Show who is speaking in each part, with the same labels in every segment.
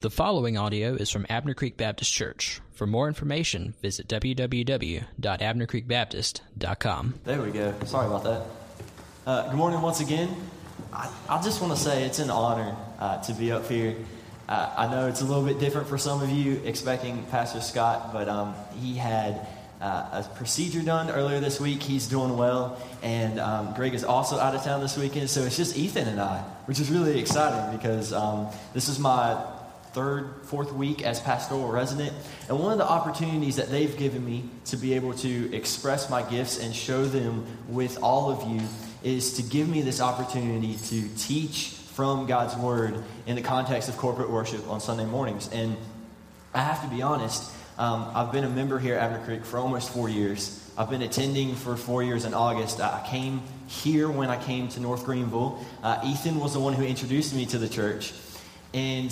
Speaker 1: The following audio is from Abner Creek Baptist Church. For more information, visit www.abnercreekbaptist.com.
Speaker 2: There we go. Sorry about that. Uh, good morning once again. I, I just want to say it's an honor uh, to be up here. Uh, I know it's a little bit different for some of you expecting Pastor Scott, but um, he had uh, a procedure done earlier this week. He's doing well. And um, Greg is also out of town this weekend. So it's just Ethan and I, which is really exciting because um, this is my third, fourth week as pastoral resident. And one of the opportunities that they've given me to be able to express my gifts and show them with all of you is to give me this opportunity to teach from God's Word in the context of corporate worship on Sunday mornings. And I have to be honest, um, I've been a member here at Abner Creek for almost four years. I've been attending for four years in August. I came here when I came to North Greenville. Uh, Ethan was the one who introduced me to the church. And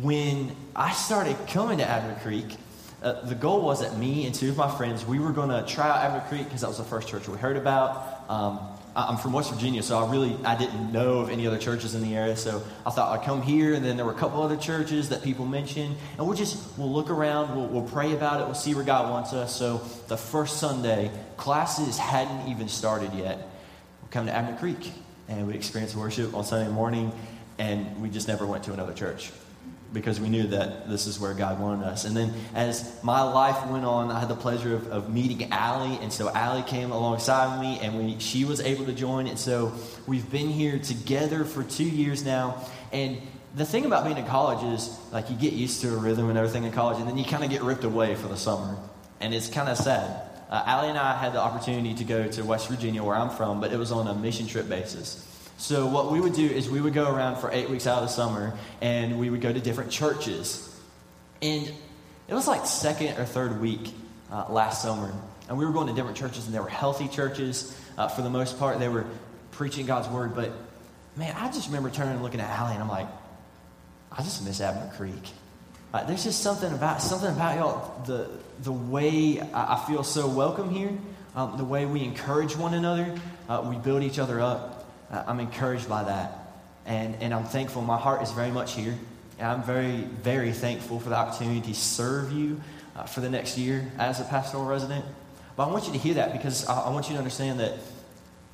Speaker 2: when I started coming to Abner Creek, uh, the goal was that me and two of my friends, we were going to try out Abner Creek because that was the first church we heard about. Um, I'm from West Virginia, so I really I didn't know of any other churches in the area. So I thought I'd come here, and then there were a couple other churches that people mentioned, and we'll just we'll look around, we'll, we'll pray about it, we'll see where God wants us. So the first Sunday, classes hadn't even started yet. We come to Abner Creek, and we experience worship on Sunday morning, and we just never went to another church because we knew that this is where God wanted us. And then as my life went on, I had the pleasure of, of meeting Allie. And so Allie came alongside of me and we, she was able to join. And so we've been here together for two years now. And the thing about being in college is like you get used to a rhythm and everything in college, and then you kind of get ripped away for the summer. And it's kind of sad. Uh, Allie and I had the opportunity to go to West Virginia, where I'm from, but it was on a mission trip basis. So, what we would do is we would go around for eight weeks out of the summer and we would go to different churches. And it was like second or third week uh, last summer. And we were going to different churches, and they were healthy churches. Uh, for the most part, they were preaching God's word. But man, I just remember turning and looking at Allie, and I'm like, I just miss Abner Creek. Uh, there's just something about something about y'all the the way I, feel so welcome here, um, the way we encourage one another, uh, we build each other up. Uh, I'm encouraged by that. And, and I'm thankful. My heart is very much here. And I'm very, very thankful for the opportunity to serve you uh, for the next year as a pastoral resident. But I want you to hear that because I, I want you to understand that,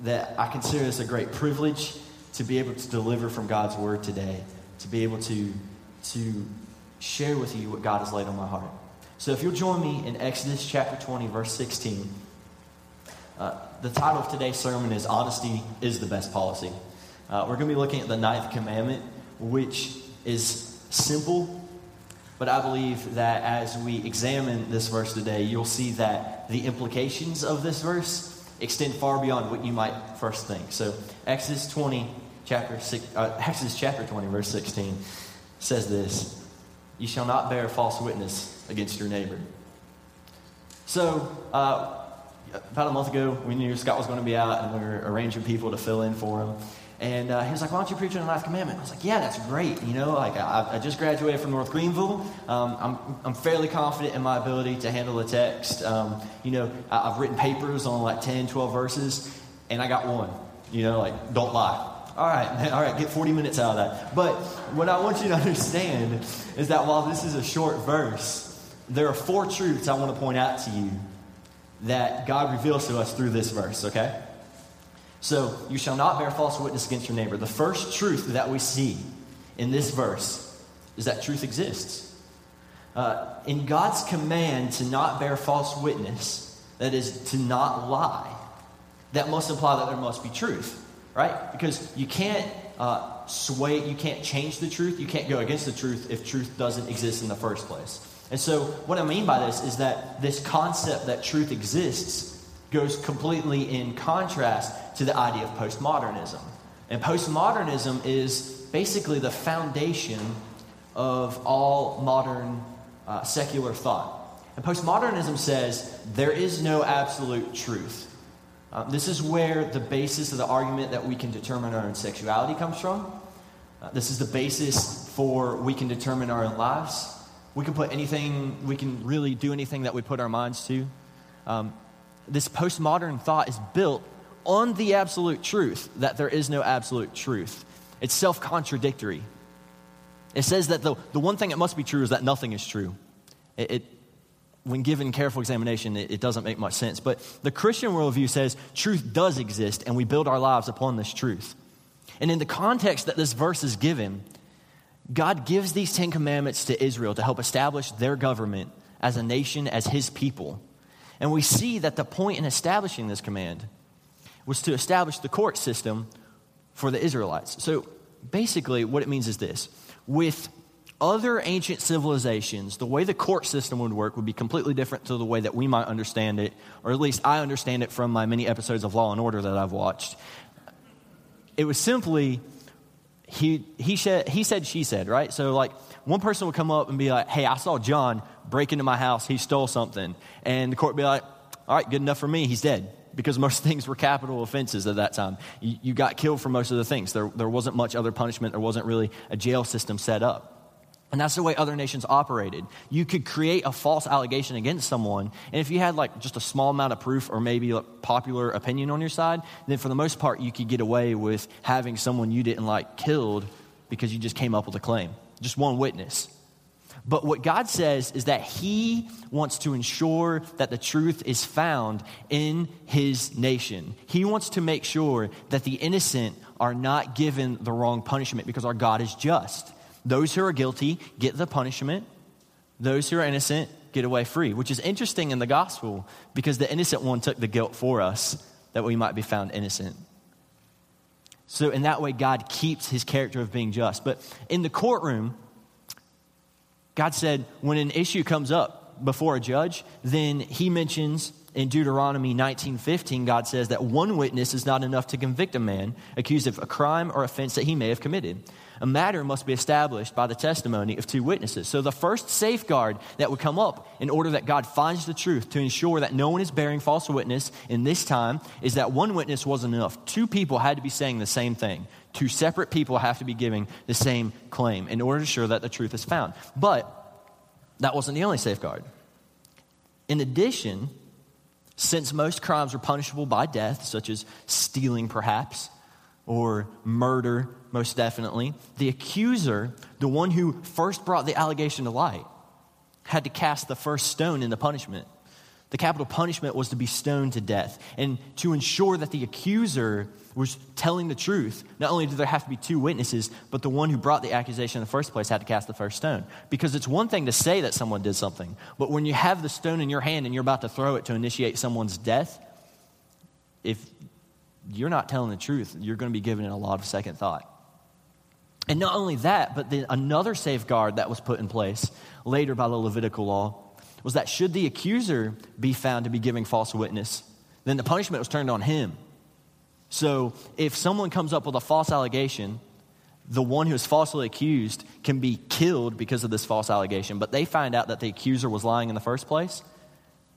Speaker 2: that I consider this a great privilege to be able to deliver from God's word today, to be able to, to share with you what God has laid on my heart. So if you'll join me in Exodus chapter 20, verse 16. Uh, the title of today's sermon is Honesty is the Best Policy. Uh, we're going to be looking at the ninth commandment, which is simple, but I believe that as we examine this verse today, you'll see that the implications of this verse extend far beyond what you might first think. So, Exodus 20, chapter six, uh, Exodus chapter 20, verse 16 says this You shall not bear false witness against your neighbor. So, uh, about a month ago, we knew Scott was going to be out, and we were arranging people to fill in for him. And uh, he was like, "Why don't you preach on the ninth commandment?" I was like, "Yeah, that's great. You know, like I, I just graduated from North Greenville. Um, I'm, I'm fairly confident in my ability to handle the text. Um, you know, I, have written papers on like 10, 12 verses, and I got one. You know, like don't lie. All right, man, all right, get 40 minutes out of that. But what I want you to understand is that while this is a short verse, there are four truths I want to point out to you that God reveals to us through this verse, okay? So, you shall not bear false witness against your neighbor. The first truth that we see in this verse is that truth exists. Uh, in God's command to not bear false witness, that is, to not lie, that must imply that there must be truth, right? Because you can't uh, sway, you can't change the truth, you can't go against the truth if truth doesn't exist in the first place. And so, what I mean by this is that this concept that truth exists goes completely in contrast to the idea of postmodernism. And postmodernism is basically the foundation of all modern uh, secular thought. And postmodernism says there is no absolute truth. Uh, this is where the basis of the argument that we can determine our own sexuality comes from. Uh, this is the basis for we can determine our own lives. We can put anything, we can really do anything that we put our minds to. Um, this postmodern thought is built on the absolute truth that there is no absolute truth. It's self contradictory. It says that the, the one thing that must be true is that nothing is true. It, it when given careful examination, it, it doesn't make much sense. But the Christian worldview says truth does exist, and we build our lives upon this truth. And in the context that this verse is given, God gives these Ten Commandments to Israel to help establish their government as a nation, as his people. And we see that the point in establishing this command was to establish the court system for the Israelites. So basically, what it means is this with other ancient civilizations, the way the court system would work would be completely different to the way that we might understand it, or at least I understand it from my many episodes of Law and Order that I've watched. It was simply he, he, said, he said, she said, right? So, like, one person would come up and be like, hey, I saw John break into my house. He stole something. And the court would be like, all right, good enough for me. He's dead. Because most things were capital offenses at that time. You, you got killed for most of the things. There, there wasn't much other punishment. There wasn't really a jail system set up. And that's the way other nations operated. You could create a false allegation against someone, and if you had like just a small amount of proof or maybe a popular opinion on your side, then for the most part you could get away with having someone you didn't like killed because you just came up with a claim. Just one witness. But what God says is that He wants to ensure that the truth is found in His nation. He wants to make sure that the innocent are not given the wrong punishment because our God is just. Those who are guilty get the punishment, those who are innocent get away free, which is interesting in the gospel because the innocent one took the guilt for us that we might be found innocent. So, in that way, God keeps his character of being just. But in the courtroom, God said when an issue comes up before a judge, then he mentions in Deuteronomy 19:15 God says that one witness is not enough to convict a man accused of a crime or offense that he may have committed a matter must be established by the testimony of two witnesses. So, the first safeguard that would come up in order that God finds the truth to ensure that no one is bearing false witness in this time is that one witness wasn't enough. Two people had to be saying the same thing. Two separate people have to be giving the same claim in order to ensure that the truth is found. But that wasn't the only safeguard. In addition, since most crimes are punishable by death, such as stealing perhaps, or murder, most definitely, the accuser, the one who first brought the allegation to light, had to cast the first stone in the punishment. The capital punishment was to be stoned to death. And to ensure that the accuser was telling the truth, not only did there have to be two witnesses, but the one who brought the accusation in the first place had to cast the first stone. Because it's one thing to say that someone did something, but when you have the stone in your hand and you're about to throw it to initiate someone's death, if you're not telling the truth, you're going to be given a lot of second thought. And not only that, but then another safeguard that was put in place later by the Levitical law was that should the accuser be found to be giving false witness, then the punishment was turned on him. So if someone comes up with a false allegation, the one who is falsely accused can be killed because of this false allegation, but they find out that the accuser was lying in the first place,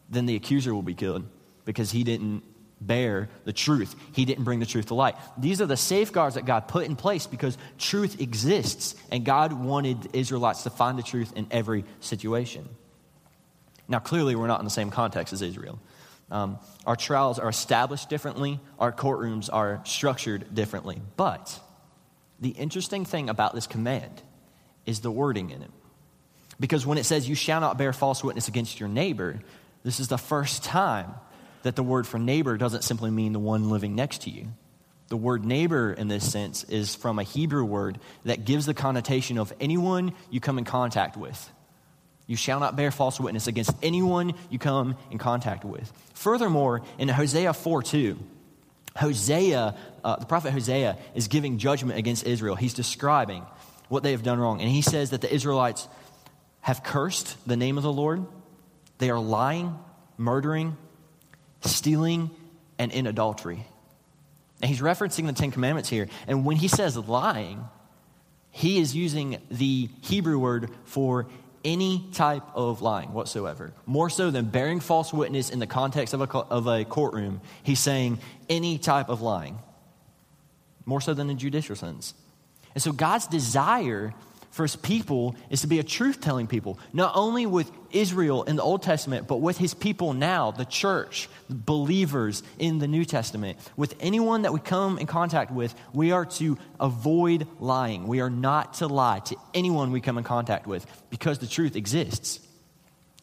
Speaker 2: then the accuser will be killed because he didn't bear the truth. He didn't bring the truth to light. These are the safeguards that God put in place because truth exists, and God wanted Israelites to find the truth in every situation. Now, clearly, we're not in the same context as Israel. Um, our trials are established differently, our courtrooms are structured differently. But the interesting thing about this command is the wording in it. Because when it says, You shall not bear false witness against your neighbor, this is the first time that the word for neighbor doesn't simply mean the one living next to you. The word neighbor in this sense is from a Hebrew word that gives the connotation of anyone you come in contact with. You shall not bear false witness against anyone you come in contact with. Furthermore, in Hosea 4 2, Hosea, uh, the prophet Hosea, is giving judgment against Israel. He's describing what they have done wrong. And he says that the Israelites have cursed the name of the Lord, they are lying, murdering, stealing, and in adultery. And he's referencing the Ten Commandments here. And when he says lying, he is using the Hebrew word for any type of lying whatsoever. More so than bearing false witness in the context of a, of a courtroom, he's saying any type of lying. More so than in judicial sense. And so God's desire for his people is to be a truth telling people, not only with Israel in the Old Testament, but with his people now, the church, believers in the New Testament. With anyone that we come in contact with, we are to avoid lying. We are not to lie to anyone we come in contact with because the truth exists.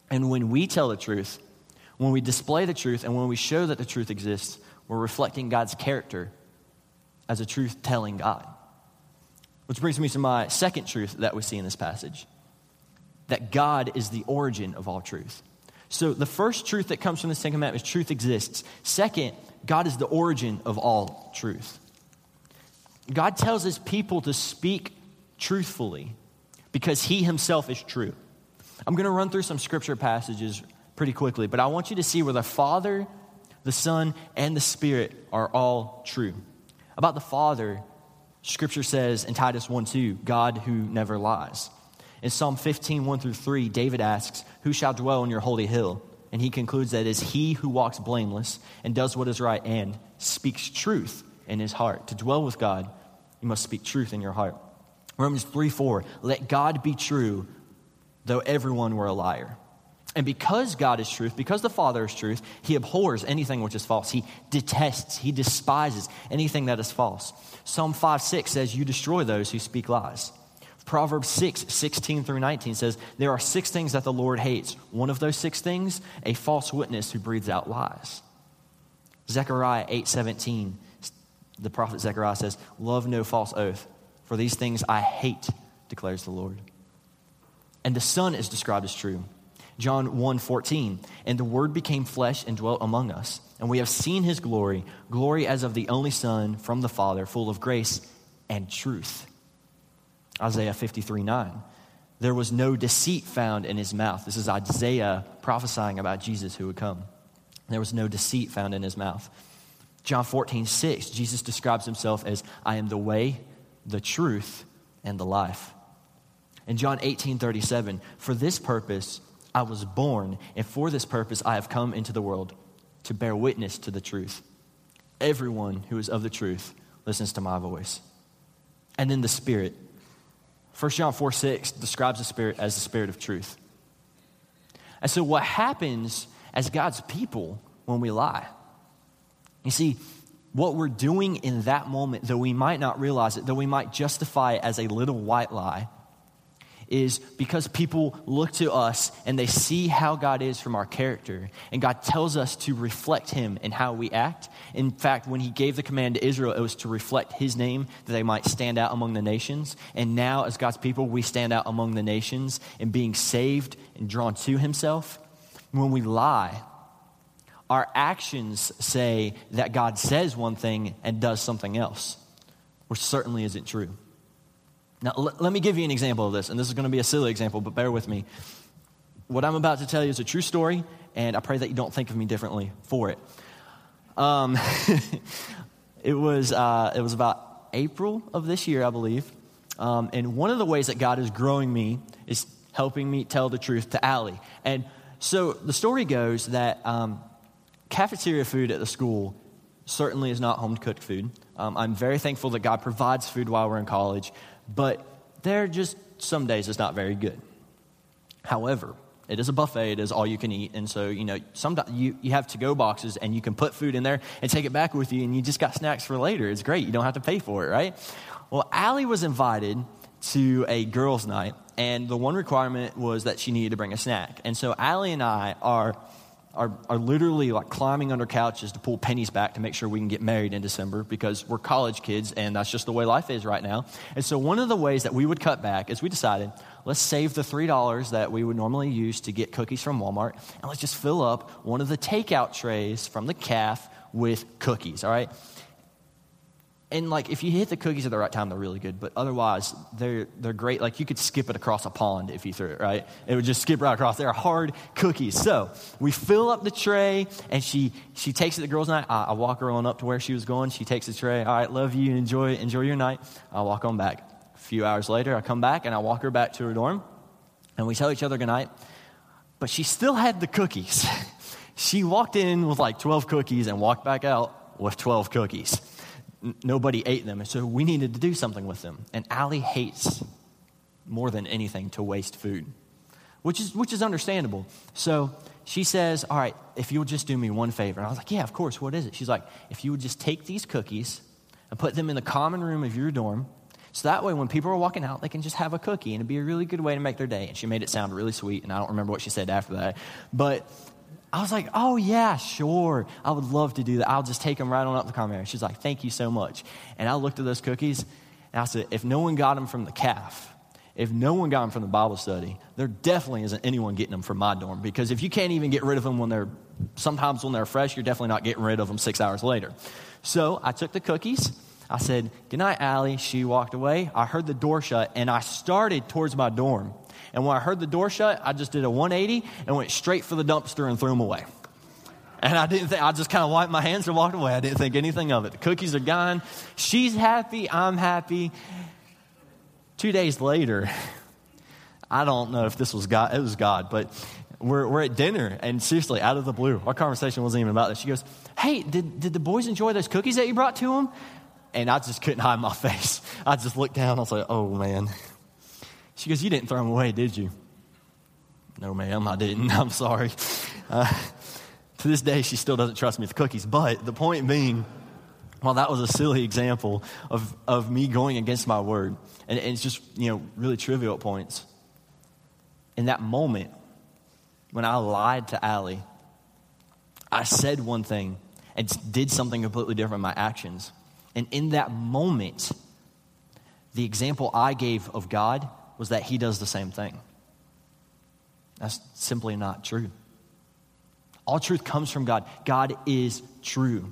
Speaker 2: And when we tell the truth, when we display the truth, and when we show that the truth exists, we're reflecting God's character as a truth telling God. Which brings me to my second truth that we see in this passage that God is the origin of all truth. So, the first truth that comes from the Ten Commandments is truth exists. Second, God is the origin of all truth. God tells his people to speak truthfully because he himself is true. I'm going to run through some scripture passages pretty quickly, but I want you to see where the Father, the Son, and the Spirit are all true. About the Father, Scripture says in Titus 1 2, God who never lies. In Psalm 15, 1 through 3, David asks, Who shall dwell on your holy hill? And he concludes that it is he who walks blameless and does what is right and speaks truth in his heart. To dwell with God, you must speak truth in your heart. Romans 3 4, let God be true, though everyone were a liar. And because God is truth, because the Father is truth, he abhors anything which is false. He detests, he despises anything that is false. Psalm 5 6 says, You destroy those who speak lies. Proverbs 6 16 through 19 says, There are six things that the Lord hates. One of those six things, a false witness who breathes out lies. Zechariah 8 17, the prophet Zechariah says, Love no false oath, for these things I hate, declares the Lord. And the Son is described as true. John 1 14. And the Word became flesh and dwelt among us. And we have seen his glory, glory as of the only Son from the Father, full of grace and truth. Isaiah 53 9. There was no deceit found in his mouth. This is Isaiah prophesying about Jesus who would come. There was no deceit found in his mouth. John 14 6, Jesus describes himself as, I am the way, the truth, and the life. In John 18 37, for this purpose, I was born, and for this purpose I have come into the world to bear witness to the truth. Everyone who is of the truth listens to my voice. And then the Spirit. 1 John 4 6 describes the Spirit as the Spirit of truth. And so, what happens as God's people when we lie? You see, what we're doing in that moment, though we might not realize it, though we might justify it as a little white lie, is because people look to us and they see how God is from our character. And God tells us to reflect Him in how we act. In fact, when He gave the command to Israel, it was to reflect His name that they might stand out among the nations. And now, as God's people, we stand out among the nations in being saved and drawn to Himself. When we lie, our actions say that God says one thing and does something else, which certainly isn't true. Now, l- let me give you an example of this, and this is going to be a silly example, but bear with me. What I'm about to tell you is a true story, and I pray that you don't think of me differently for it. Um, it, was, uh, it was about April of this year, I believe. Um, and one of the ways that God is growing me is helping me tell the truth to Allie. And so the story goes that um, cafeteria food at the school certainly is not home cooked food. Um, I'm very thankful that God provides food while we're in college, but there just some days it's not very good. However, it is a buffet, it is all you can eat. And so, you know, sometimes you, you have to go boxes and you can put food in there and take it back with you, and you just got snacks for later. It's great. You don't have to pay for it, right? Well, Allie was invited to a girls' night, and the one requirement was that she needed to bring a snack. And so, Allie and I are are, are literally like climbing under couches to pull pennies back to make sure we can get married in December because we're college kids and that's just the way life is right now. And so, one of the ways that we would cut back is we decided let's save the $3 that we would normally use to get cookies from Walmart and let's just fill up one of the takeout trays from the calf with cookies, all right? And like if you hit the cookies at the right time, they're really good. But otherwise, they're they're great. Like you could skip it across a pond if you threw it right. It would just skip right across. They're hard cookies. So we fill up the tray, and she she takes it to the girls' night. I, I walk her on up to where she was going. She takes the tray. All right, love you. Enjoy enjoy your night. I walk on back. A few hours later, I come back and I walk her back to her dorm, and we tell each other goodnight. But she still had the cookies. she walked in with like 12 cookies and walked back out with 12 cookies nobody ate them. And so we needed to do something with them. And Allie hates more than anything to waste food, which is, which is understandable. So she says, All right, if you'll just do me one favor. And I was like, Yeah, of course. What is it? She's like, If you would just take these cookies and put them in the common room of your dorm. So that way, when people are walking out, they can just have a cookie, and it'd be a really good way to make their day. And she made it sound really sweet, and I don't remember what she said after that. But I was like, oh, yeah, sure. I would love to do that. I'll just take them right on up to the common area. She's like, thank you so much. And I looked at those cookies, and I said, if no one got them from the calf, if no one got them from the Bible study, there definitely isn't anyone getting them from my dorm. Because if you can't even get rid of them when they're, sometimes when they're fresh, you're definitely not getting rid of them six hours later. So I took the cookies I said, Good night, Allie. She walked away. I heard the door shut, and I started towards my dorm. And when I heard the door shut, I just did a 180 and went straight for the dumpster and threw them away. And I didn't think, I just kind of wiped my hands and walked away. I didn't think anything of it. The cookies are gone. She's happy. I'm happy. Two days later, I don't know if this was God, it was God, but we're, we're at dinner, and seriously, out of the blue, our conversation wasn't even about this. She goes, Hey, did, did the boys enjoy those cookies that you brought to them? and I just couldn't hide my face. I just looked down. I was like, oh, man. She goes, You didn't throw them away, did you? No, ma'am, I didn't. I'm sorry. Uh, to this day, she still doesn't trust me with cookies. But the point being, well, that was a silly example of, of me going against my word. And, and it's just, you know, really trivial points. In that moment, when I lied to Allie, I said one thing and did something completely different in my actions. And in that moment, the example I gave of God was that He does the same thing. That's simply not true. All truth comes from God. God is true.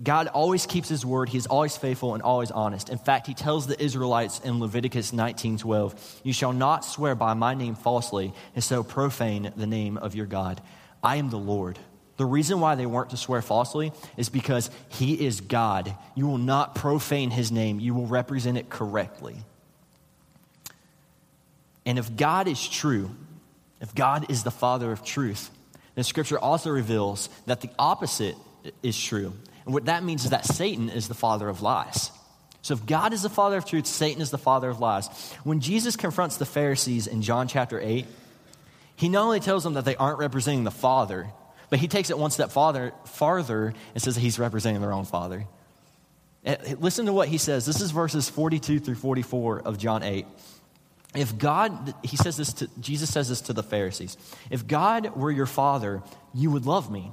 Speaker 2: God always keeps his word. He's always faithful and always honest. In fact, he tells the Israelites in Leviticus 19:12, "You shall not swear by my name falsely and so profane the name of your God. I am the Lord." The reason why they weren't to swear falsely is because he is God. You will not profane his name, you will represent it correctly. And if God is true, if God is the Father of truth, then Scripture also reveals that the opposite is true. And what that means is that Satan is the father of lies. So if God is the father of truth, Satan is the father of lies. When Jesus confronts the Pharisees in John chapter 8, he not only tells them that they aren't representing the Father, but he takes it one step farther, farther and says that he's representing their own father. Eh, listen to what he says. This is verses 42 through 44 of John 8. If God, he says this to, Jesus says this to the Pharisees. If God were your father, you would love me,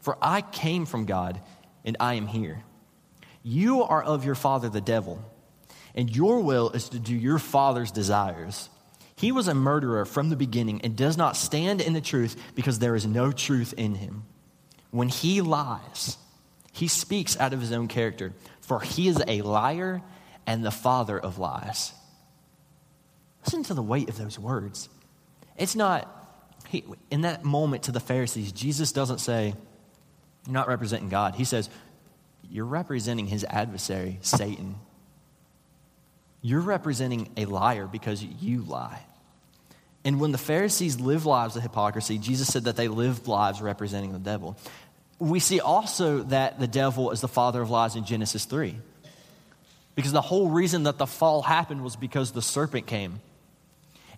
Speaker 2: for I came from God and I am here. You are of your father, the devil, and your will is to do your father's desires. He was a murderer from the beginning and does not stand in the truth because there is no truth in him. When he lies, he speaks out of his own character, for he is a liar and the father of lies. Listen to the weight of those words. It's not, he, in that moment to the Pharisees, Jesus doesn't say, You're not representing God. He says, You're representing his adversary, Satan. You're representing a liar because you lie. And when the Pharisees lived lives of hypocrisy, Jesus said that they lived lives representing the devil. We see also that the devil is the father of lies in Genesis 3. Because the whole reason that the fall happened was because the serpent came.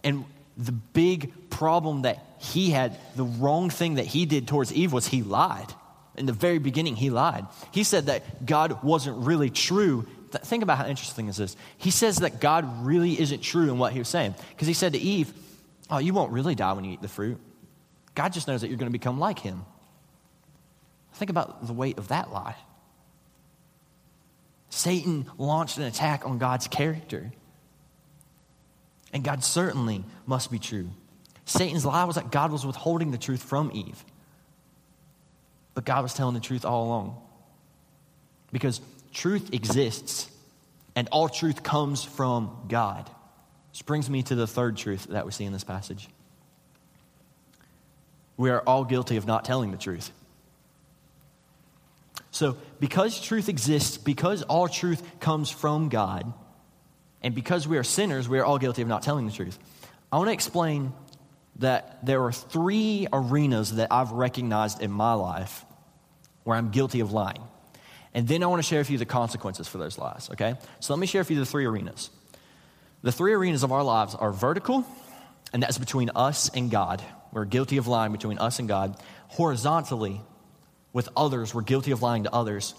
Speaker 2: And the big problem that he had, the wrong thing that he did towards Eve was he lied. In the very beginning, he lied. He said that God wasn't really true. Think about how interesting this is. He says that God really isn't true in what he was saying. Because he said to Eve, Oh, you won't really die when you eat the fruit. God just knows that you're going to become like him. Think about the weight of that lie. Satan launched an attack on God's character. And God certainly must be true. Satan's lie was that God was withholding the truth from Eve. But God was telling the truth all along. Because truth exists, and all truth comes from God. Which brings me to the third truth that we see in this passage. We are all guilty of not telling the truth. So, because truth exists, because all truth comes from God, and because we are sinners, we are all guilty of not telling the truth. I want to explain that there are three arenas that I've recognized in my life where I'm guilty of lying. And then I want to share with you the consequences for those lies, okay? So let me share with you the three arenas. The three arenas of our lives are vertical, and that's between us and God. We're guilty of lying between us and God. Horizontally, with others, we're guilty of lying to others.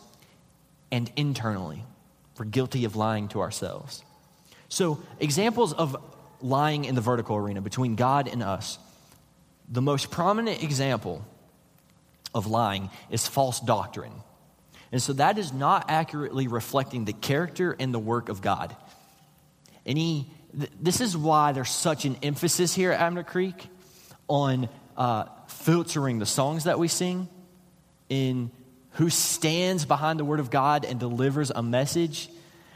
Speaker 2: And internally, we're guilty of lying to ourselves. So, examples of lying in the vertical arena between God and us. The most prominent example of lying is false doctrine. And so that is not accurately reflecting the character and the work of God. And he, th- this is why there's such an emphasis here at Abner Creek on uh, filtering the songs that we sing, in who stands behind the Word of God and delivers a message.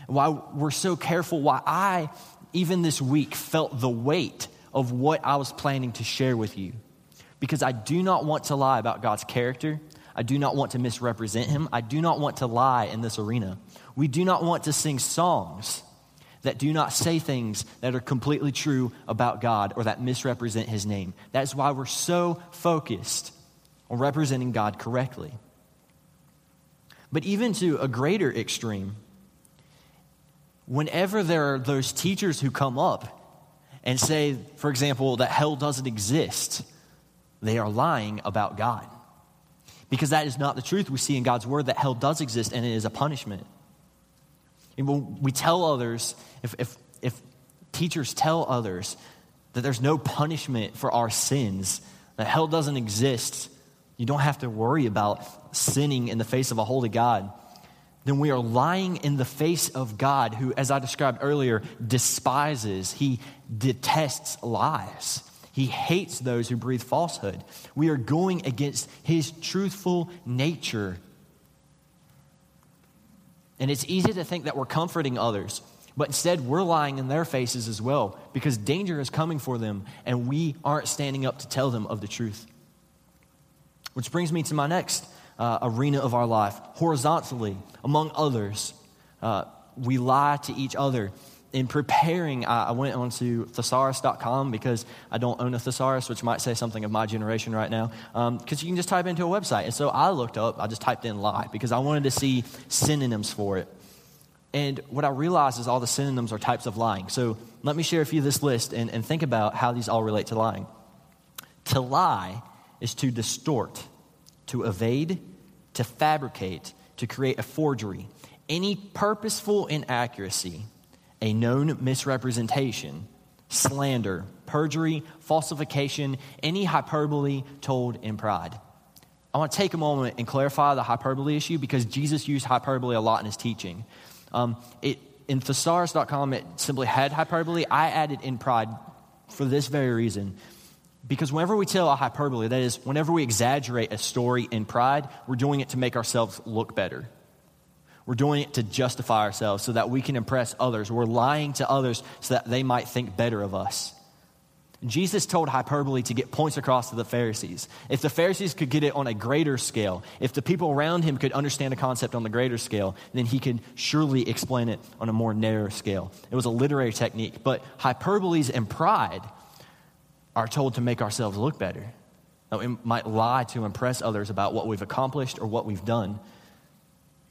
Speaker 2: Why we're so careful, why I, even this week, felt the weight of what I was planning to share with you. Because I do not want to lie about God's character. I do not want to misrepresent Him. I do not want to lie in this arena. We do not want to sing songs that do not say things that are completely true about God or that misrepresent His name. That is why we're so focused on representing God correctly. But even to a greater extreme, whenever there are those teachers who come up and say, for example, that hell doesn't exist, they are lying about God. Because that is not the truth. We see in God's word that hell does exist and it is a punishment. And when we tell others, if, if, if teachers tell others that there's no punishment for our sins, that hell doesn't exist, you don't have to worry about sinning in the face of a holy God, then we are lying in the face of God, who, as I described earlier, despises, he detests lies. He hates those who breathe falsehood. We are going against his truthful nature and it's easy to think that we're comforting others, but instead we're lying in their faces as well because danger is coming for them and we aren't standing up to tell them of the truth. Which brings me to my next uh, arena of our life horizontally, among others. Uh, we lie to each other in preparing, I, I went onto thesaurus.com because I don't own a thesaurus, which might say something of my generation right now, because um, you can just type into a website. And so I looked up, I just typed in lie because I wanted to see synonyms for it. And what I realized is all the synonyms are types of lying. So let me share a few of this list and, and think about how these all relate to lying. To lie is to distort, to evade, to fabricate, to create a forgery. Any purposeful inaccuracy a known misrepresentation, slander, perjury, falsification, any hyperbole told in pride. I want to take a moment and clarify the hyperbole issue because Jesus used hyperbole a lot in his teaching. Um, it, in thesaurus.com, it simply had hyperbole. I added in pride for this very reason. Because whenever we tell a hyperbole, that is, whenever we exaggerate a story in pride, we're doing it to make ourselves look better. We're doing it to justify ourselves so that we can impress others. We're lying to others so that they might think better of us. Jesus told hyperbole to get points across to the Pharisees. If the Pharisees could get it on a greater scale, if the people around him could understand a concept on the greater scale, then he could surely explain it on a more narrow scale. It was a literary technique, but hyperboles and pride are told to make ourselves look better. We might lie to impress others about what we've accomplished or what we've done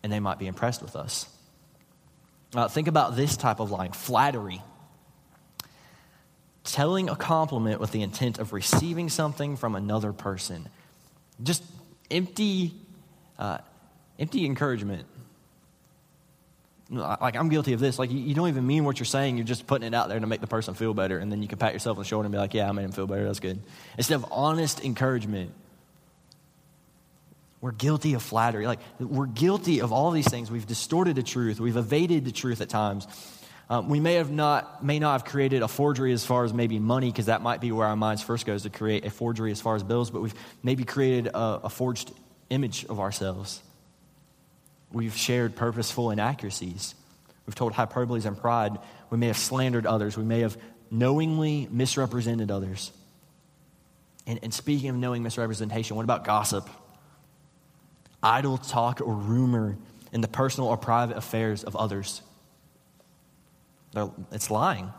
Speaker 2: and they might be impressed with us. Uh, think about this type of lying flattery. Telling a compliment with the intent of receiving something from another person. Just empty, uh, empty encouragement. Like, I'm guilty of this. Like, you, don't even mean what you're saying. You're just putting it out there to make the person feel better. And then you can pat yourself on the shoulder and be like, yeah, I made him feel better. That's good. Instead of honest encouragement, we're guilty of flattery. Like, we're guilty of all these things. We've distorted the truth. We've evaded the truth at times. Um, we may have not, may not have created a forgery as far as maybe money, because that might be where our minds first goes to create a forgery as far as bills, but we've maybe created a, a forged image of ourselves. We've shared purposeful inaccuracies. We've told hyperboles and pride. We may have slandered others. We may have knowingly misrepresented others. And, and speaking of knowing misrepresentation, what about gossip? idle talk or rumor in the personal or private affairs of others. They're, it's lying.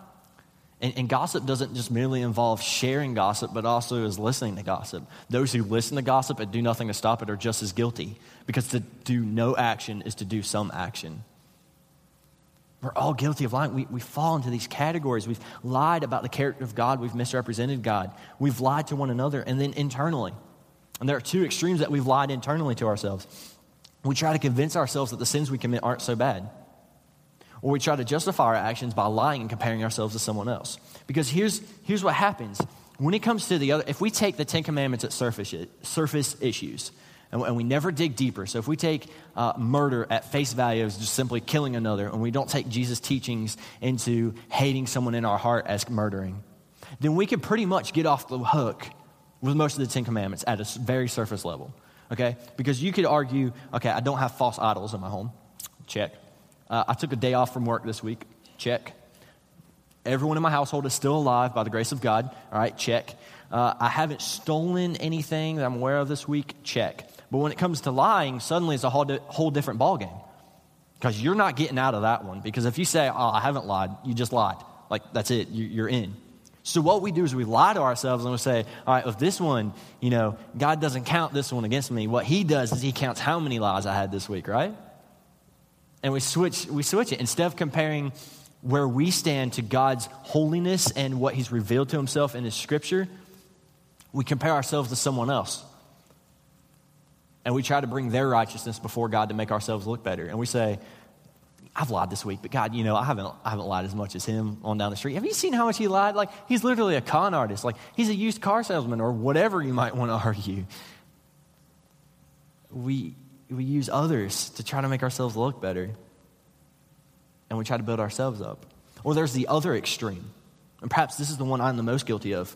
Speaker 2: And, and, gossip doesn't just merely involve sharing gossip, but also is listening to gossip. Those who listen to gossip and do nothing to stop it are just as guilty, because to do no action is to do some action. We're all guilty of lying. We, we fall into these categories. We've lied about the character of God. We've misrepresented God. We've lied to one another and then internally. And there are two extremes that we've lied internally to ourselves. We try to convince ourselves that the sins we commit aren't so bad. Or we try to justify our actions by lying and comparing ourselves to someone else. Because here's, here's what happens when it comes to the other, if we take the Ten Commandments at surface, surface issues, and, we never dig deeper, so if we take uh, murder at face value as just simply killing another, and we don't take Jesus' teachings into hating someone in our heart as murdering, then we can pretty much get off the hook with most of the Ten Commandments at a very surface level. Okay? Because you could argue, okay, I don't have false idols in my home. Check. Uh, I took a day off from work this week. Check. Everyone in my household is still alive by the grace of God. All right, check. Uh, I haven't stolen anything that I'm aware of this week. Check. But when it comes to lying, suddenly it's a whole, di- whole different ballgame. Because you're not getting out of that one. Because if you say, oh, I haven't lied, you just lied. Like, that's it. You, you're in. So what we do is we lie to ourselves and we say, all right, if this one, you know, God doesn't count this one against me. What he does is he counts how many lies I had this week, right? And we switch, we switch it. Instead of comparing where we stand to God's holiness and what He's revealed to Himself in His scripture, we compare ourselves to someone else. And we try to bring their righteousness before God to make ourselves look better. And we say, I've lied this week, but God, you know, I haven't, I haven't lied as much as him on down the street. Have you seen how much he lied? Like, he's literally a con artist. Like, he's a used car salesman or whatever you might want to argue. We, we use others to try to make ourselves look better and we try to build ourselves up. Or there's the other extreme, and perhaps this is the one I'm the most guilty of.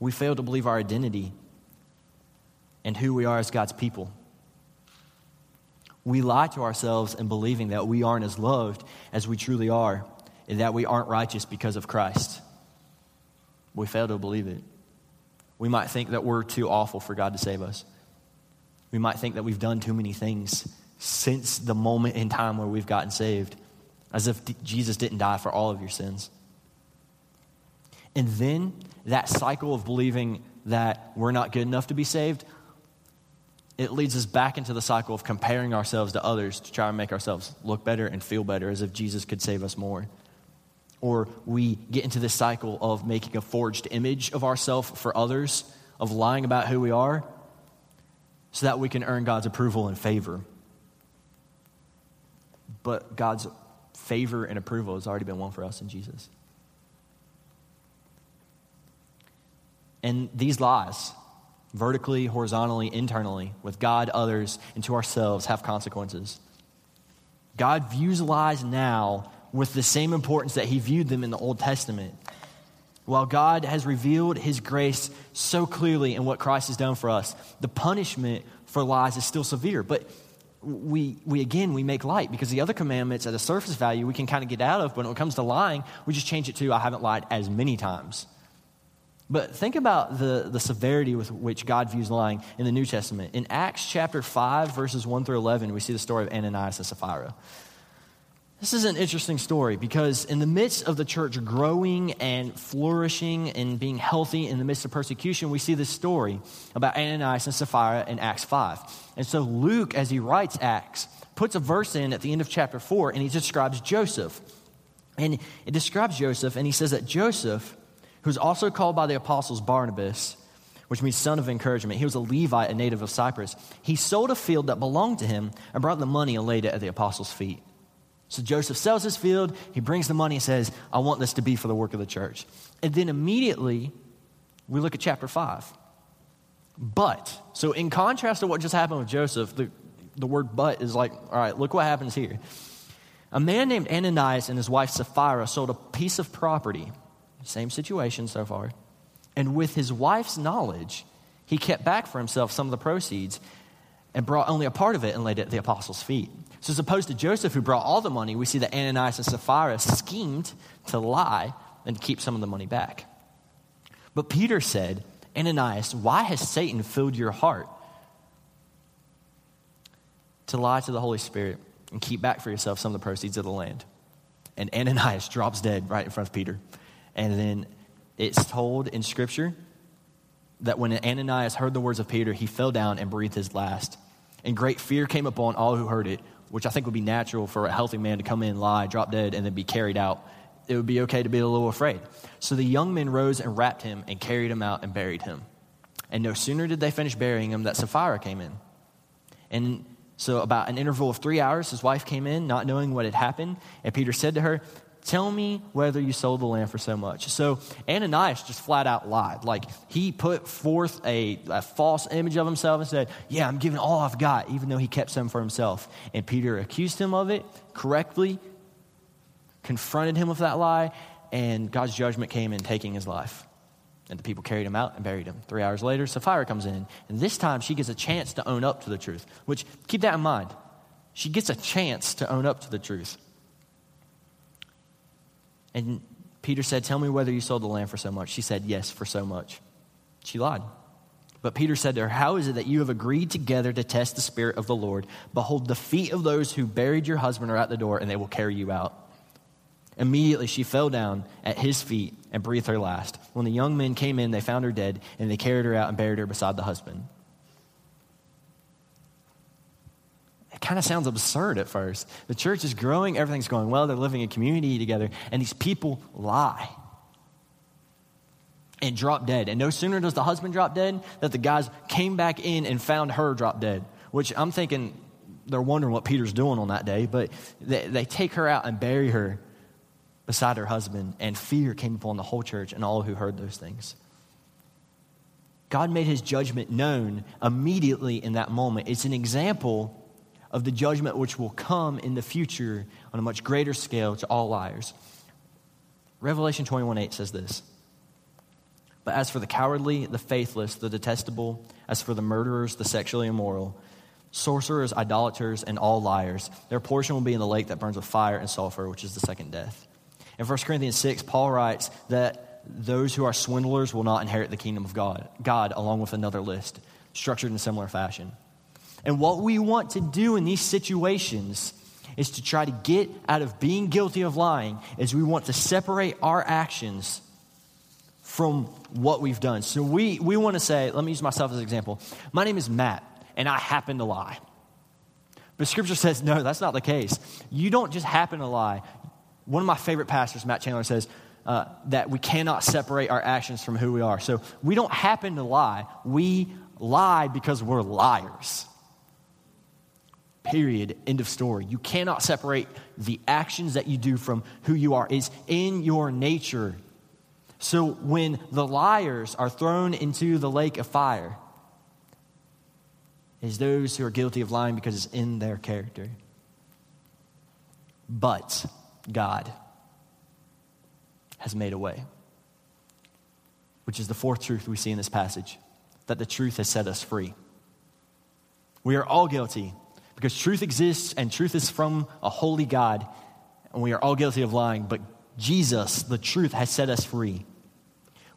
Speaker 2: We fail to believe our identity and who we are as God's people. We lie to ourselves in believing that we aren't as loved as we truly are and that we aren't righteous because of Christ. We fail to believe it. We might think that we're too awful for God to save us. We might think that we've done too many things since the moment in time where we've gotten saved, as if Jesus didn't die for all of your sins. And then that cycle of believing that we're not good enough to be saved, it leads us back into the cycle of comparing ourselves to others to try and make ourselves look better and feel better as if Jesus could save us more. Or we get into this cycle of making a forged image of ourselves for others, of lying about who we are, so that we can earn God's approval and favor but God's favor and approval has already been won for us in Jesus. And these lies, vertically, horizontally, internally, with God, others, and to ourselves, have consequences. God views lies now with the same importance that he viewed them in the Old Testament. While God has revealed his grace so clearly in what Christ has done for us, the punishment for lies is still severe. But we, we again we make light because the other commandments at a surface value we can kind of get out of but when it comes to lying we just change it to i haven't lied as many times. But think about the, the severity with which god views lying in the new testament. In acts chapter 5 verses 1 through 11 we see the story of ananias and sapphira this is an interesting story because in the midst of the church growing and flourishing and being healthy in the midst of persecution, we see this story about Ananias and Sapphira in Acts 5. And so Luke, as he writes Acts, puts a verse in at the end of chapter 4 and he describes Joseph. And it describes Joseph, and he says that Joseph, who's also called by the apostles Barnabas, which means son of encouragement, he was a Levite, a native of Cyprus. He sold a field that belonged to him and brought the money and laid it at the apostles' feet. So Joseph sells his field, he brings the money and says, I want this to be for the work of the church. And then immediately, we look at chapter 5. But, so in contrast to what just happened with Joseph, the, the word but is like, all right, look what happens here. A man named Ananias and his wife Sapphira sold a piece of property, same situation so far, and with his wife's knowledge, he kept back for himself some of the proceeds and brought only a part of it and laid it at the apostles' feet. So, as opposed to Joseph, who brought all the money, we see that Ananias and Sapphira schemed to lie and keep some of the money back. But Peter said, Ananias, why has Satan filled your heart to lie to the Holy Spirit and keep back for yourself some of the proceeds of the land? And Ananias drops dead right in front of Peter. And then it's told in Scripture that when Ananias heard the words of Peter, he fell down and breathed his last. And great fear came upon all who heard it, which I think would be natural for a healthy man to come in, lie, drop dead, and then be carried out, it would be okay to be a little afraid. So the young men rose and wrapped him and carried him out and buried him. And no sooner did they finish burying him that Sapphira came in. And so, about an interval of three hours, his wife came in, not knowing what had happened. And Peter said to her, Tell me whether you sold the land for so much. So Ananias just flat out lied. Like he put forth a, a, false image of himself and said, Yeah, I'm giving all I've got, even though he kept some for himself. And Peter accused him of it correctly, confronted him with that lie, and God's judgment came in taking his life. And the people carried him out and buried him. Three hours later, Sapphira comes in. And this time she gets a chance to own up to the truth, which keep that in mind. She gets a chance to own up to the truth. And Peter said, Tell me whether you sold the land for so much. She said, Yes, for so much. She lied. But Peter said to her, How is it that you have agreed together to test the Spirit of the Lord? Behold, the feet of those who buried your husband are at the door, and they will carry you out. Immediately she fell down at his feet and breathed her last. When the young men came in, they found her dead, and they carried her out and buried her beside the husband. It kind of sounds absurd at first. The church is growing, everything's going well, they're living in community together, and these people lie and drop dead. And no sooner does the husband drop dead that the guys came back in and found her drop dead, which I'm thinking they're wondering what Peter's doing on that day, but they, they take her out and bury her beside her husband, and fear came upon the whole church and all who heard those things. God made his judgment known immediately in that moment. It's an example of the judgment which will come in the future on a much greater scale to all liars. Revelation 21 8 says this. But as for the cowardly, the faithless, the detestable, as for the murderers, the sexually immoral, sorcerers, idolaters, and all liars, their portion will be in the lake that burns with fire and sulfur, which is the second death. In 1 Corinthians 6, Paul writes that those who are swindlers will not inherit the kingdom of God, God along with another list, structured in a similar fashion. And what we want to do in these situations is to try to get out of being guilty of lying is we want to separate our actions from what we've done. So we, we want to say, let me use myself as an example. My name is Matt, and I happen to lie. But scripture says, no, that's not the case. You don't just happen to lie. One of my favorite pastors, Matt Chandler, says uh, that we cannot separate our actions from who we are. So we don't happen to lie. We lie because we're liars. Period. End of story. You cannot separate the actions that you do from who you are. It's in your nature. So when the liars are thrown into the lake of fire, is those who are guilty of lying because it's in their character. But God has made a way, which is the fourth truth we see in this passage that the truth has set us free. We are all guilty because truth exists and truth is from a holy God, and we are all guilty of lying, but Jesus, the truth, has set us free.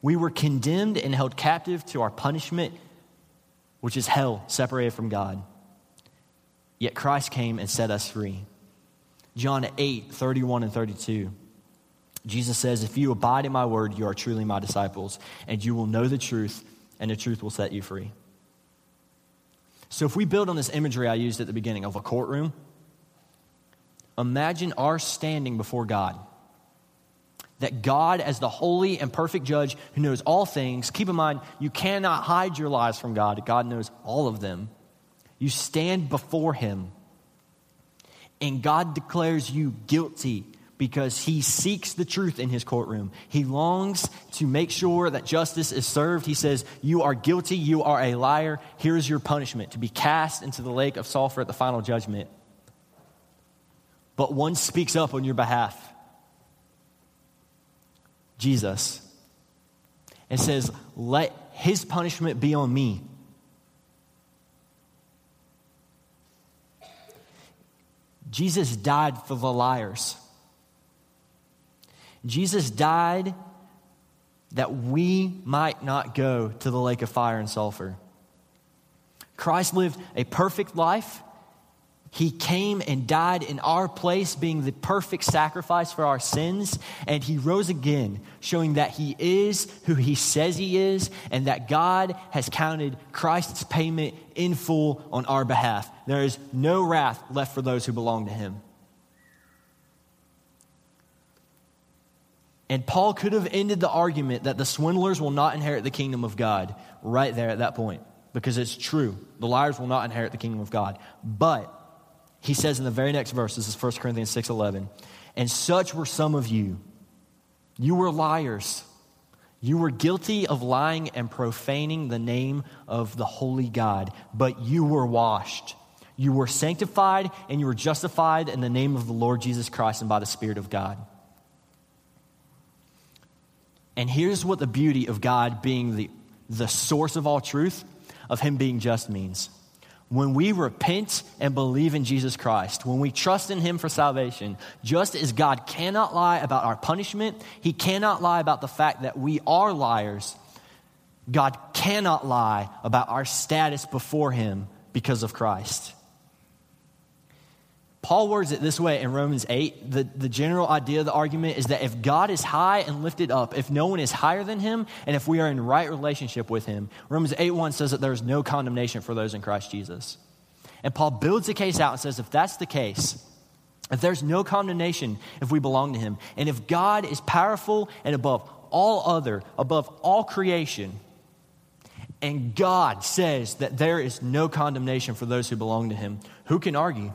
Speaker 2: We were condemned and held captive to our punishment, which is hell, separated from God. Yet Christ came and set us free. John 8, 31 and 32. Jesus says, If you abide in my word, you are truly my disciples, and you will know the truth, and the truth will set you free. So, if we build on this imagery I used at the beginning of a courtroom, imagine our standing before God. That God, as the holy and perfect judge who knows all things, keep in mind, you cannot hide your lies from God. God knows all of them. You stand before Him, and God declares you guilty because he seeks the truth in his courtroom. He longs to make sure that justice is served. He says, You are guilty, you are a liar. Here's your punishment to be cast into the lake of sulfur at the final judgment. But one speaks up on your behalf Jesus and says, Let his punishment be on me. Jesus died for the liars. Jesus died that we might not go to the lake of fire and sulfur. Christ lived a perfect life, He came and died in our place, being the perfect sacrifice for our sins, and he rose again, showing that he is who he says he is, and that God has counted Christ's payment in full on our behalf. There is no wrath left for those who belong to him. And Paul could have ended the argument that the swindlers will not inherit the kingdom of God right there at that point, because it's true. The liars will not inherit the kingdom of God. But he says in the very next verse, this is 1 Corinthians 6:11, and such were some of you. You were liars. You were guilty of lying and profaning the name of the holy God, but you were washed. You were sanctified and you were justified in the name of the Lord Jesus Christ and by the Spirit of God. And here's what the beauty of God being the, the source of all truth, of Him being just means when we repent and believe in Jesus Christ, when we trust in Him for salvation, just as God cannot lie about our punishment, He cannot lie about the fact that we are liars, God cannot lie about our status before Him because of Christ. Paul words it this way in Romans 8. The, the general idea of the argument is that if God is high and lifted up, if no one is higher than him, and if we are in right relationship with him, Romans 8 1 says that there is no condemnation for those in Christ Jesus. And Paul builds the case out and says if that's the case, if there's no condemnation if we belong to him, and if God is powerful and above all other, above all creation, and God says that there is no condemnation for those who belong to him, who can argue?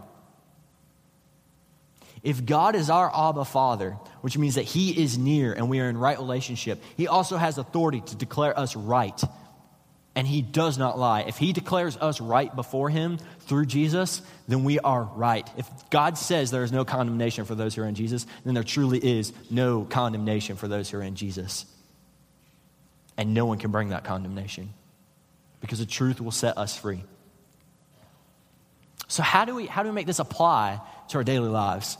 Speaker 2: If God is our Abba Father, which means that He is near and we are in right relationship, He also has authority to declare us right. And He does not lie. If He declares us right before Him through Jesus, then we are right. If God says there is no condemnation for those who are in Jesus, then there truly is no condemnation for those who are in Jesus. And no one can bring that condemnation because the truth will set us free. So, how do we, how do we make this apply to our daily lives?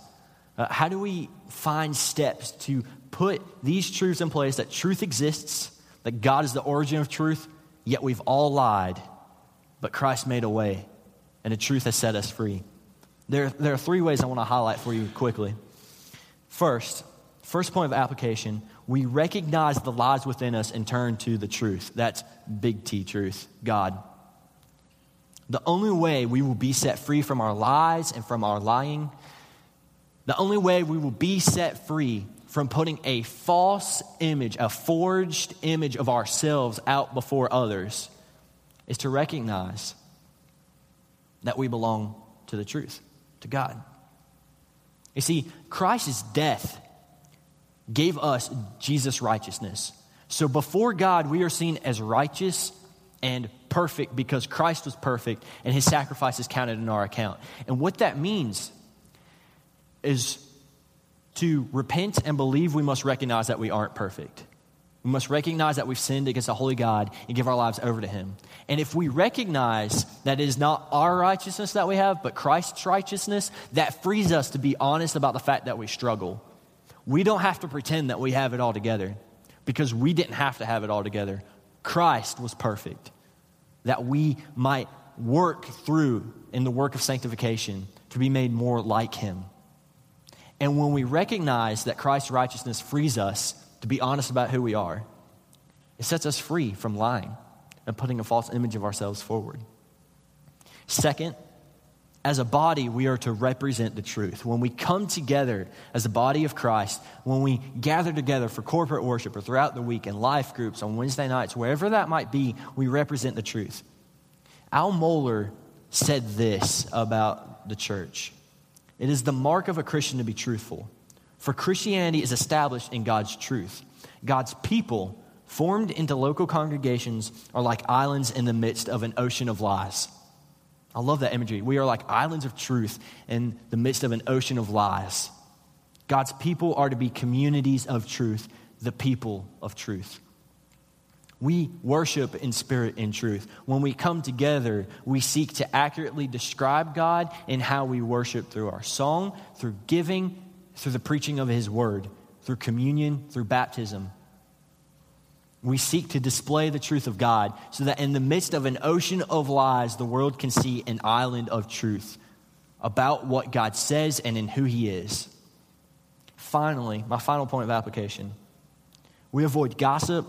Speaker 2: Uh, how do we find steps to put these truths in place that truth exists, that God is the origin of truth, yet we've all lied, but Christ made a way, and the truth has set us free? There, there are three ways I want to highlight for you quickly. First, first point of application, we recognize the lies within us and turn to the truth. That's big T truth, God. The only way we will be set free from our lies and from our lying the only way we will be set free from putting a false image, a forged image of ourselves out before others, is to recognize that we belong to the truth, to God. You see, Christ's death gave us Jesus' righteousness. So before God, we are seen as righteous and perfect because Christ was perfect and his sacrifice is counted in our account. And what that means is to repent and believe we must recognize that we aren't perfect. We must recognize that we've sinned against a holy God and give our lives over to Him. And if we recognize that it is not our righteousness that we have, but Christ's righteousness, that frees us to be honest about the fact that we struggle. We don't have to pretend that we have it all together because we didn't have to have it all together. Christ was perfect, that we might work through in the work of sanctification to be made more like Him. And when we recognize that Christ's righteousness frees us to be honest about who we are, it sets us free from lying and putting a false image of ourselves forward. Second, as a body, we are to represent the truth. When we come together as a body of Christ, when we gather together for corporate worship or throughout the week in life groups on Wednesday nights, wherever that might be, we represent the truth. Al Mohler said this about the church. It is the mark of a Christian to be truthful. For Christianity is established in God's truth. God's people, formed into local congregations, are like islands in the midst of an ocean of lies. I love that imagery. We are like islands of truth in the midst of an ocean of lies. God's people are to be communities of truth, the people of truth. We worship in spirit and truth. When we come together, we seek to accurately describe God in how we worship through our song, through giving, through the preaching of His word, through communion, through baptism. We seek to display the truth of God so that in the midst of an ocean of lies, the world can see an island of truth. about what God says and in who He is. Finally, my final point of application we avoid gossip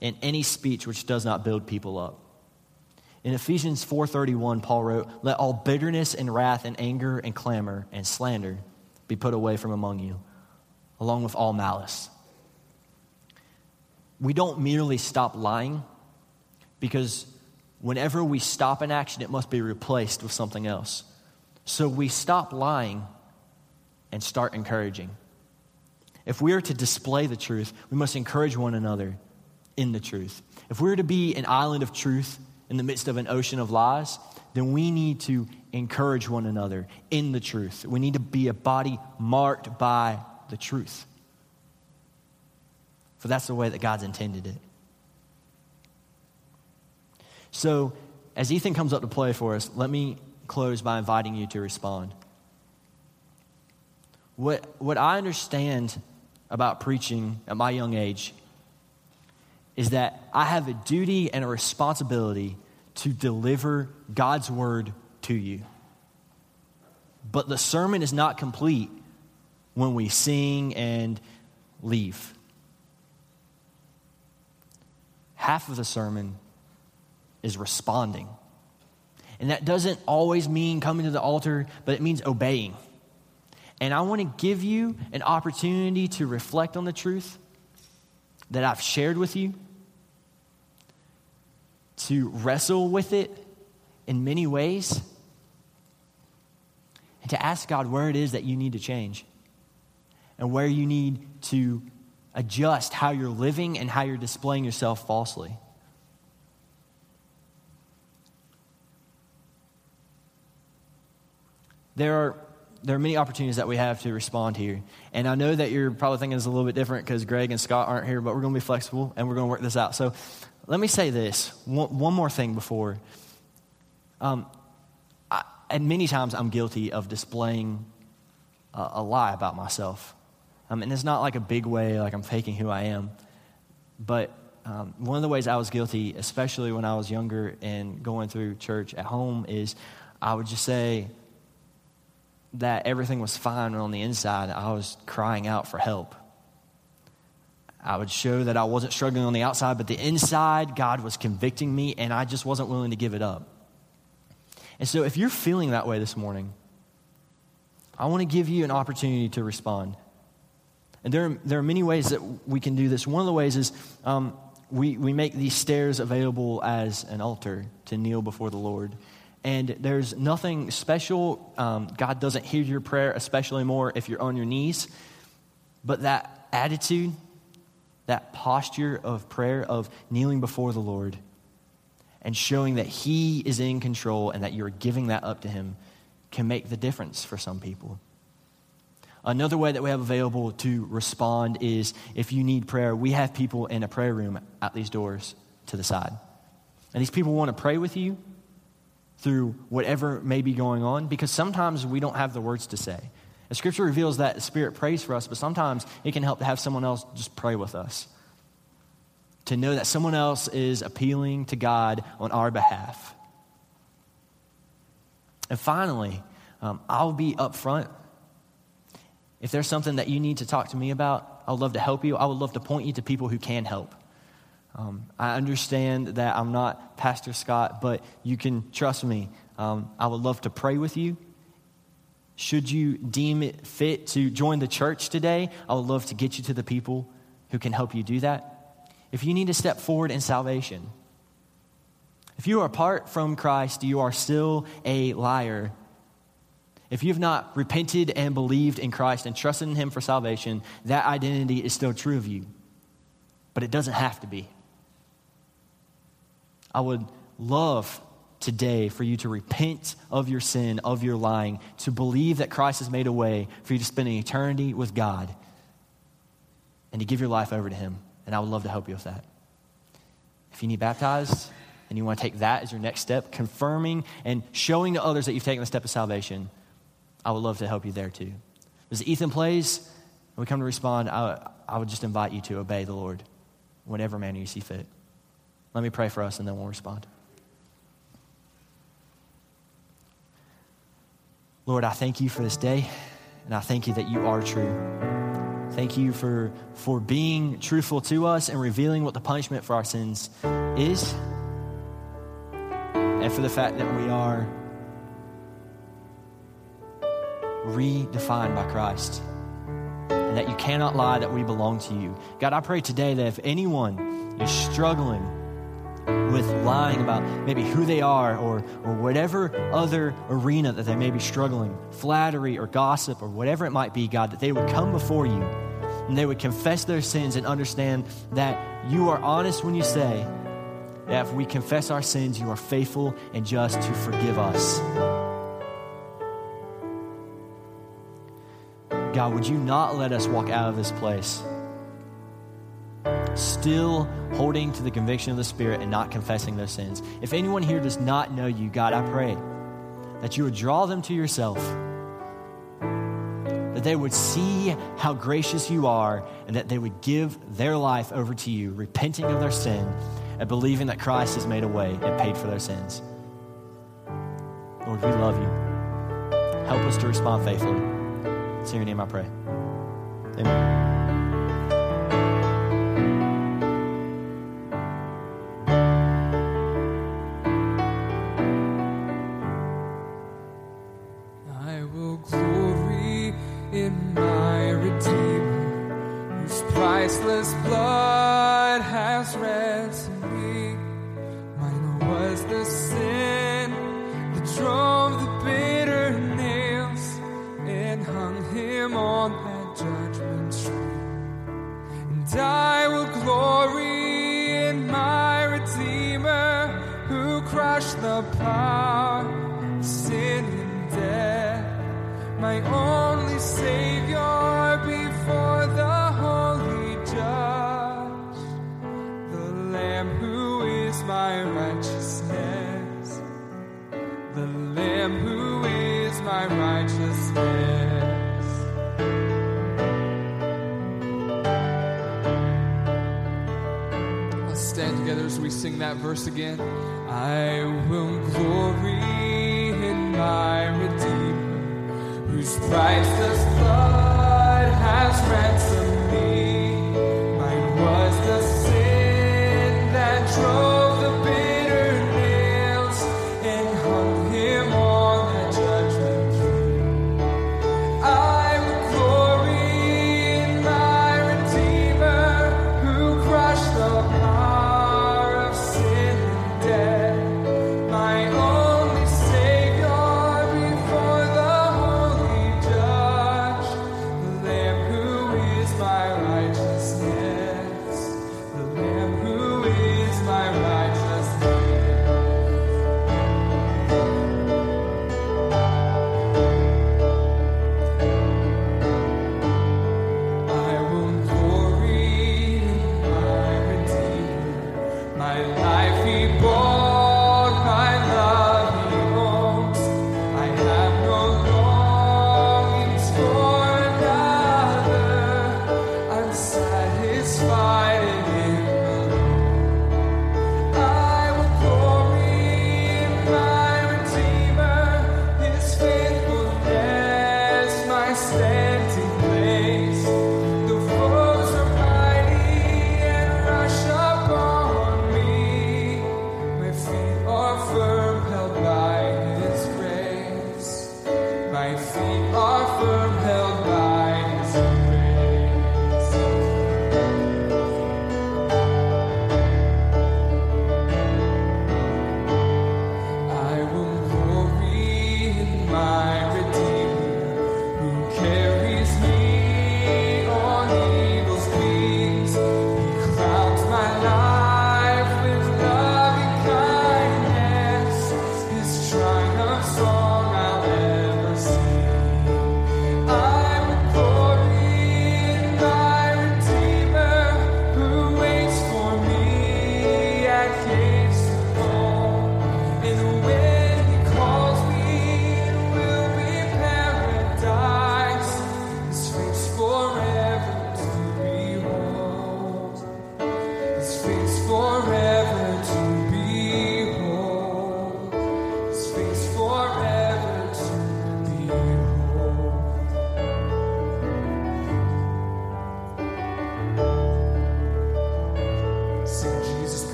Speaker 2: and any speech which does not build people up. In Ephesians 4:31 Paul wrote, "Let all bitterness and wrath and anger and clamor and slander be put away from among you, along with all malice." We don't merely stop lying because whenever we stop an action it must be replaced with something else. So we stop lying and start encouraging. If we are to display the truth, we must encourage one another in the truth. If we're to be an island of truth in the midst of an ocean of lies, then we need to encourage one another in the truth. We need to be a body marked by the truth. For that's the way that God's intended it. So, as Ethan comes up to play for us, let me close by inviting you to respond. What, what I understand about preaching at my young age is that I have a duty and a responsibility to deliver God's word to you. But the sermon is not complete when we sing and leave. Half of the sermon is responding. And that doesn't always mean coming to the altar, but it means obeying. And I want to give you an opportunity to reflect on the truth that I've shared with you, to wrestle with it in many ways, and to ask God where it is that you need to change and where you need to adjust how you're living and how you're displaying yourself falsely. There are there are many opportunities that we have to respond here. And I know that you're probably thinking it's a little bit different because Greg and Scott aren't here, but we're going to be flexible and we're going to work this out. So let me say this one, one more thing before. Um, I, and many times I'm guilty of displaying a, a lie about myself. Um, and it's not like a big way, like I'm faking who I am. But um, one of the ways I was guilty, especially when I was younger and going through church at home, is I would just say, that everything was fine on the inside I was crying out for help. I would show that I wasn't struggling on the outside, but the inside, God was convicting me, and I just wasn't willing to give it up. And so, if you're feeling that way this morning, I want to give you an opportunity to respond. And there are, there are many ways that we can do this. One of the ways is um, we, we make these stairs available as an altar to kneel before the Lord. And there's nothing special. Um, God doesn't hear your prayer, especially more if you're on your knees. But that attitude, that posture of prayer, of kneeling before the Lord and showing that He is in control and that you're giving that up to Him, can make the difference for some people. Another way that we have available to respond is if you need prayer, we have people in a prayer room at these doors to the side. And these people want to pray with you through whatever may be going on because sometimes we don't have the words to say. The scripture reveals that the Spirit prays for us, but sometimes it can help to have someone else just pray with us. To know that someone else is appealing to God on our behalf. And finally, um, I'll be upfront. If there's something that you need to talk to me about, I would love to help you. I would love to point you to people who can help. Um, I understand that I'm not Pastor Scott, but you can trust me. Um, I would love to pray with you. Should you deem it fit to join the church today, I would love to get you to the people who can help you do that. If you need to step forward in salvation, if you are apart from Christ, you are still a liar. If you have not repented and believed in Christ and trusted in Him for salvation, that identity is still true of you. But it doesn't have to be. I would love today for you to repent of your sin, of your lying, to believe that Christ has made a way for you to spend an eternity with God and to give your life over to Him. And I would love to help you with that. If you need baptized and you want to take that as your next step, confirming and showing to others that you've taken the step of salvation, I would love to help you there too. As Ethan plays and we come to respond, I, I would just invite you to obey the Lord whenever manner you see fit. Let me pray for us and then we'll respond. Lord, I thank you for this day, and I thank you that you are true. Thank you for, for being truthful to us and revealing what the punishment for our sins is, and for the fact that we are redefined by Christ, and that you cannot lie that we belong to you. God, I pray today that if anyone is struggling, with lying about maybe who they are or, or whatever other arena that they may be struggling, flattery or gossip or whatever it might be, God, that they would come before you and they would confess their sins and understand that you are honest when you say that if we confess our sins, you are faithful and just to forgive us. God, would you not let us walk out of this place? Still holding to the conviction of the Spirit and not confessing their sins. If anyone here does not know you, God, I pray that you would draw them to yourself, that they would see how gracious you are, and that they would give their life over to you, repenting of their sin and believing that Christ has made a way and paid for their sins. Lord, we love you. Help us to respond faithfully. It's in your name I pray. Amen.
Speaker 3: Verse again. I